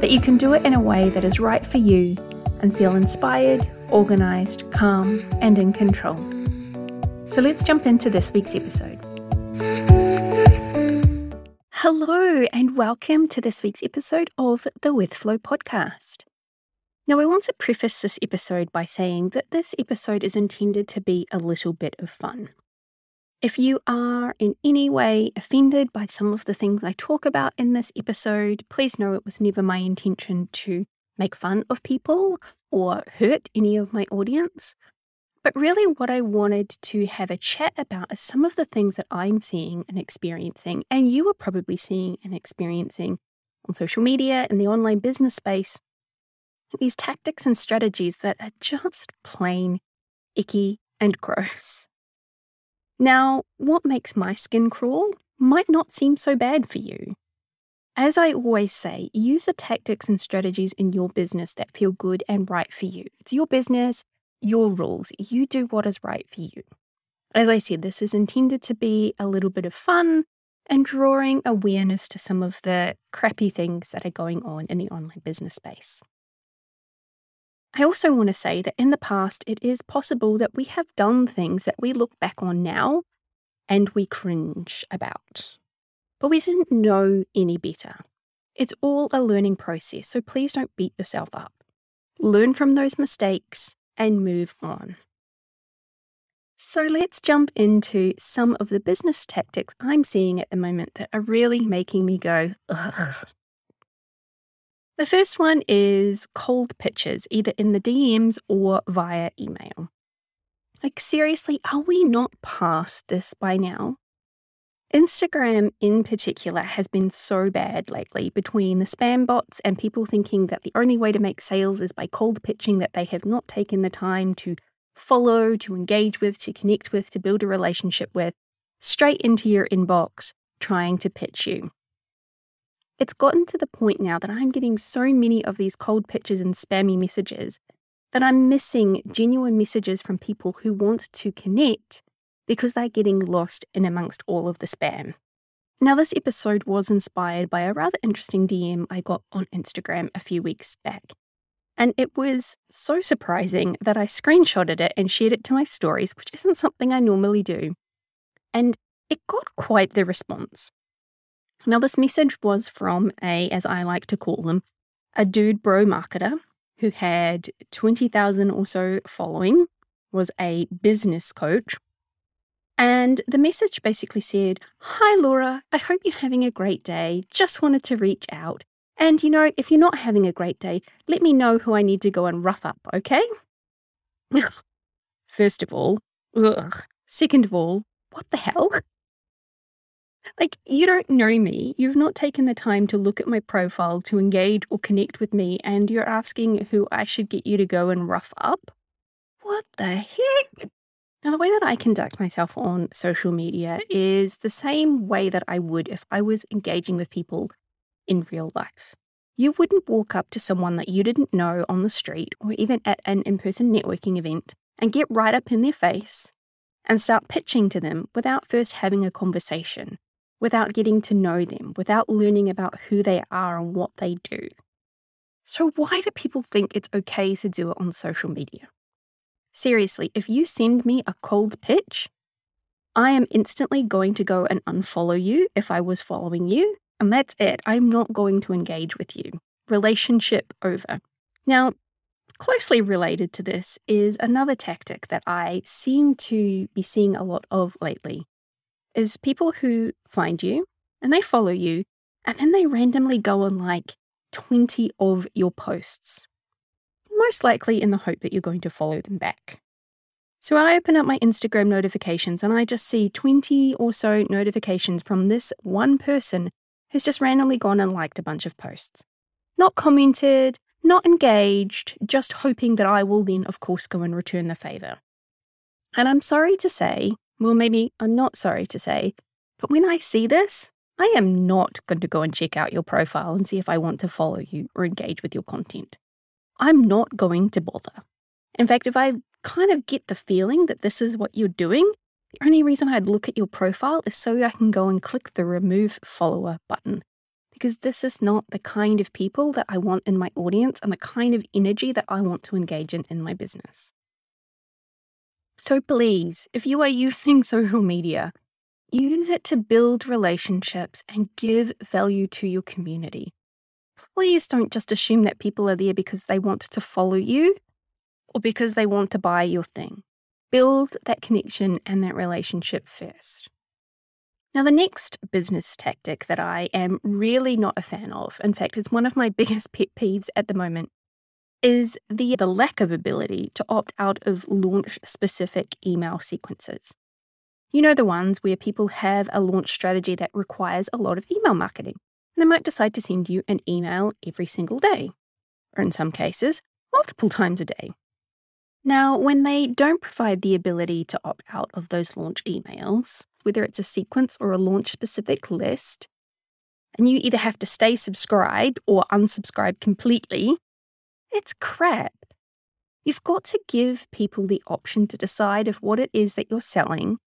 that you can do it in a way that is right for you and feel inspired, organised, calm, and in control. So let's jump into this week's episode. Hello, and welcome to this week's episode of the With Flow podcast. Now, I want to preface this episode by saying that this episode is intended to be a little bit of fun. If you are in any way offended by some of the things I talk about in this episode, please know it was never my intention to make fun of people or hurt any of my audience. But really, what I wanted to have a chat about is some of the things that I'm seeing and experiencing, and you are probably seeing and experiencing on social media in the online business space. These tactics and strategies that are just plain icky and gross. Now, what makes my skin crawl might not seem so bad for you. As I always say, use the tactics and strategies in your business that feel good and right for you. It's your business, your rules. You do what is right for you. As I said, this is intended to be a little bit of fun and drawing awareness to some of the crappy things that are going on in the online business space. I also want to say that in the past, it is possible that we have done things that we look back on now and we cringe about. But we didn't know any better. It's all a learning process, so please don't beat yourself up. Learn from those mistakes and move on. So let's jump into some of the business tactics I'm seeing at the moment that are really making me go, ugh. The first one is cold pitches, either in the DMs or via email. Like, seriously, are we not past this by now? Instagram, in particular, has been so bad lately between the spam bots and people thinking that the only way to make sales is by cold pitching that they have not taken the time to follow, to engage with, to connect with, to build a relationship with, straight into your inbox trying to pitch you. It's gotten to the point now that I'm getting so many of these cold pitches and spammy messages that I'm missing genuine messages from people who want to connect because they're getting lost in amongst all of the spam. Now, this episode was inspired by a rather interesting DM I got on Instagram a few weeks back. And it was so surprising that I screenshotted it and shared it to my stories, which isn't something I normally do. And it got quite the response. Now, this message was from a, as I like to call them, a dude bro marketer who had 20,000 or so following, was a business coach. And the message basically said, Hi, Laura, I hope you're having a great day. Just wanted to reach out. And you know, if you're not having a great day, let me know who I need to go and rough up, okay? First of all, ugh. Second of all, what the hell? Like, you don't know me. You've not taken the time to look at my profile, to engage or connect with me, and you're asking who I should get you to go and rough up? What the heck? Now, the way that I conduct myself on social media is the same way that I would if I was engaging with people in real life. You wouldn't walk up to someone that you didn't know on the street or even at an in person networking event and get right up in their face and start pitching to them without first having a conversation without getting to know them, without learning about who they are and what they do. So, why do people think it's okay to do it on social media? Seriously, if you send me a cold pitch, I am instantly going to go and unfollow you if I was following you, and that's it. I'm not going to engage with you. Relationship over. Now, closely related to this is another tactic that I seem to be seeing a lot of lately, is people who find you and they follow you, and then they randomly go on like 20 of your posts, most likely in the hope that you're going to follow them back. So I open up my Instagram notifications and I just see 20 or so notifications from this one person who's just randomly gone and liked a bunch of posts. Not commented, not engaged, just hoping that I will then, of course, go and return the favor. And I'm sorry to say, well, maybe I'm not sorry to say, but when I see this, I am not going to go and check out your profile and see if I want to follow you or engage with your content. I'm not going to bother. In fact, if I kind of get the feeling that this is what you're doing, the only reason I'd look at your profile is so I can go and click the remove follower button. Because this is not the kind of people that I want in my audience and the kind of energy that I want to engage in in my business. So please, if you are using social media, use it to build relationships and give value to your community. Please don't just assume that people are there because they want to follow you or because they want to buy your thing. Build that connection and that relationship first. Now, the next business tactic that I am really not a fan of, in fact, it's one of my biggest pet peeves at the moment, is the, the lack of ability to opt out of launch specific email sequences. You know, the ones where people have a launch strategy that requires a lot of email marketing. And they might decide to send you an email every single day, or in some cases, multiple times a day. Now, when they don't provide the ability to opt out of those launch emails, whether it's a sequence or a launch specific list, and you either have to stay subscribed or unsubscribe completely, it's crap. You've got to give people the option to decide if what it is that you're selling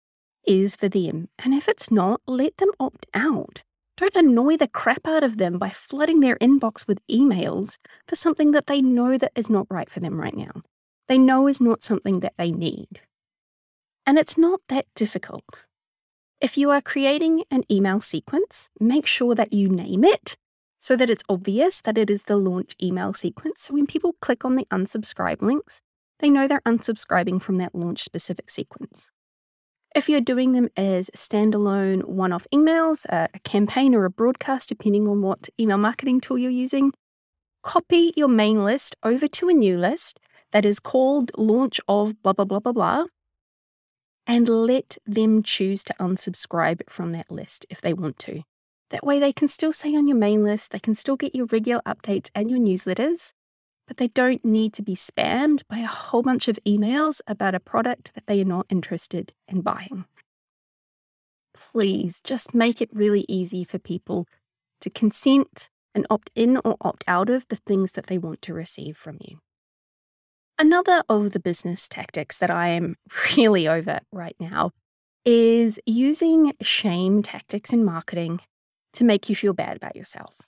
is for them. And if it's not, let them opt out. Don't annoy the crap out of them by flooding their inbox with emails for something that they know that is not right for them right now they know is not something that they need. And it's not that difficult. If you are creating an email sequence, make sure that you name it so that it's obvious that it is the launch email sequence. So when people click on the unsubscribe links, they know they're unsubscribing from that launch specific sequence. If you're doing them as standalone one off emails, a, campaign, or a broadcast, depending on what email marketing tool you're using, copy your main list over to a new list that is called launch of blah, blah, blah, blah, blah, and let them choose to unsubscribe from that list if they want to. That way, they can still stay on your main list, they can still get your regular updates and your newsletters, but they don't need to be spammed by a whole bunch of emails about a product that they are not interested in buying. Please just make it really easy for people to consent and opt in or opt out of the things that they want to receive from you. Another of the business tactics that I am really over right now is using shame tactics in marketing to make you feel bad about yourself.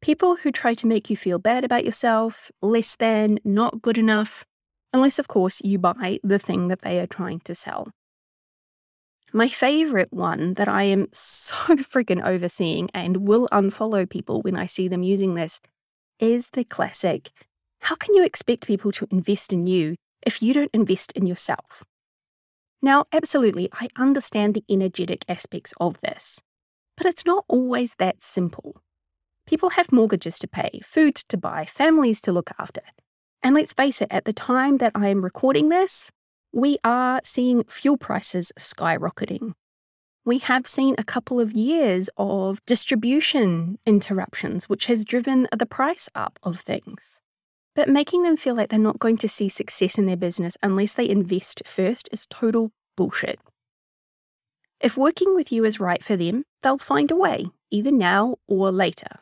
People who try to make you feel bad about yourself, less than, not good enough, unless, of course, you buy the thing that they are trying to sell. My favorite one that I am so freaking overseeing and will unfollow people when I see them using this is the classic how can you expect people to invest in you if you don't invest in yourself? Now, absolutely, I understand the energetic aspects of this, but it's not always that simple. People have mortgages to pay, food to buy, families to look after. And let's face it, at the time that I am recording this, we are seeing fuel prices skyrocketing. We have seen a couple of years of distribution interruptions, which has driven the price up of things. But making them feel like they're not going to see success in their business unless they invest first is total bullshit. If working with you is right for them, they'll find a way, either now or later.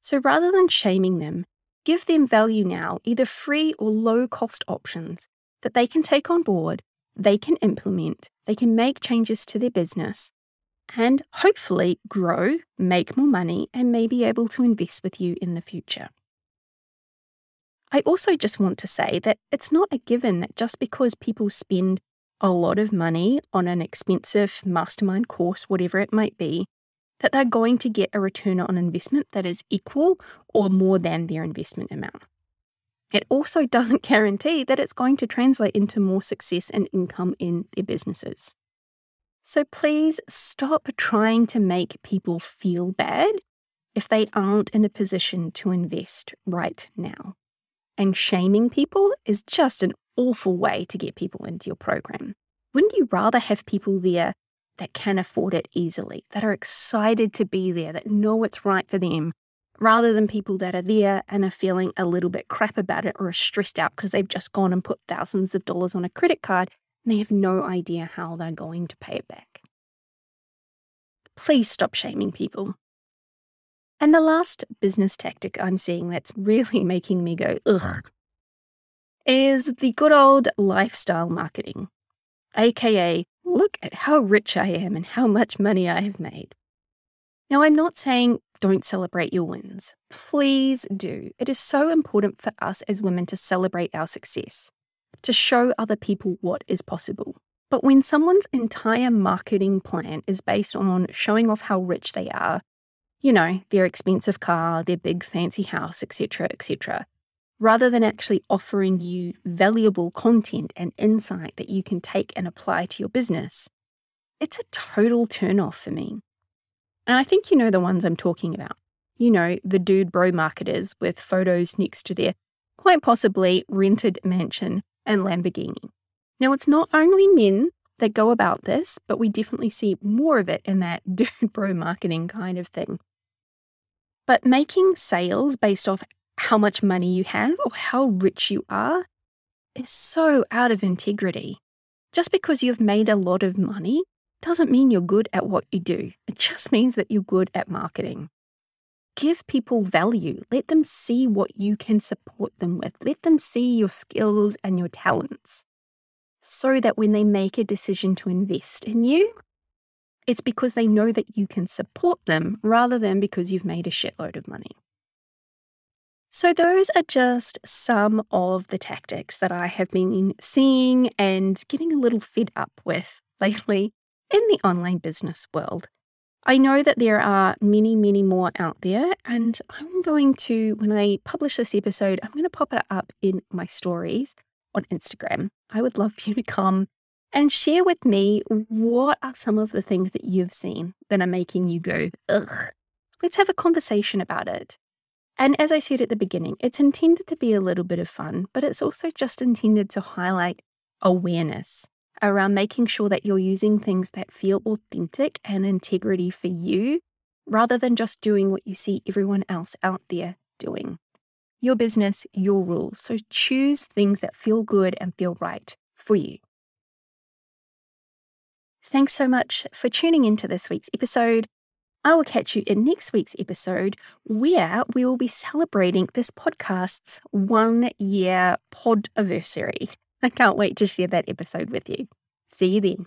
So rather than shaming them, give them value now, either free or low cost options that they can take on board, they can implement, they can make changes to their business, and hopefully grow, make more money, and may be able to invest with you in the future. I also just want to say that it's not a given that just because people spend a lot of money on an expensive mastermind course, whatever it might be, that they're going to get a return on investment that is equal or more than their investment amount. It also doesn't guarantee that it's going to translate into more success and income in their businesses. So please stop trying to make people feel bad if they aren't in a position to invest right now and shaming people is just an awful way to get people into your program. Wouldn't you rather have people there that can afford it easily, that are excited to be there, that know what's right for them, rather than people that are there and are feeling a little bit crap about it or are stressed out because they've just gone and put thousands of dollars on a credit card and they have no idea how they're going to pay it back. Please stop shaming people. And the last business tactic I'm seeing that's really making me go, ugh, is the good old lifestyle marketing, aka, look at how rich I am and how much money I have made. Now, I'm not saying don't celebrate your wins. Please do. It is so important for us as women to celebrate our success, to show other people what is possible. But when someone's entire marketing plan is based on showing off how rich they are, you know, their expensive car, their big fancy house, etc., etc., rather than actually offering you valuable content and insight that you can take and apply to your business, it's a total turnoff for me. And I think you know the ones I'm talking about. You know, the dude bro marketers with photos next to their quite possibly rented mansion and Lamborghini. Now, it's not only men that go about this, but we definitely see more of it in that dude bro marketing kind of thing. But making sales based off how much money you have or how rich you are is so out of integrity. Just because you've made a lot of money doesn't mean you're good at what you do. It just means that you're good at marketing. Give people value. Let them see what you can support them with. Let them see your skills and your talents so that when they make a decision to invest in you, it's because they know that you can support them rather than because you've made a shitload of money. So, those are just some of the tactics that I have been seeing and getting a little fed up with lately in the online business world. I know that there are many, many more out there, and I'm going to, when I publish this episode, I'm going to pop it up in my stories on Instagram. I would love for you to come and share with me what are some of the things that you've seen that are making you go, ugh. Let's have a conversation about it. And as I said at the beginning, it's intended to be a little bit of fun, but it's also just intended to highlight awareness around making sure that you're using things that feel authentic and integrity for you rather than just doing what you see everyone else out there doing. Your business, your rules. So choose things that feel good and feel right for you. Thanks so much for tuning into this week's episode. I will catch you in next week's episode where we will be celebrating this podcast's one year pod anniversary. I can't wait to share that episode with you. See you then.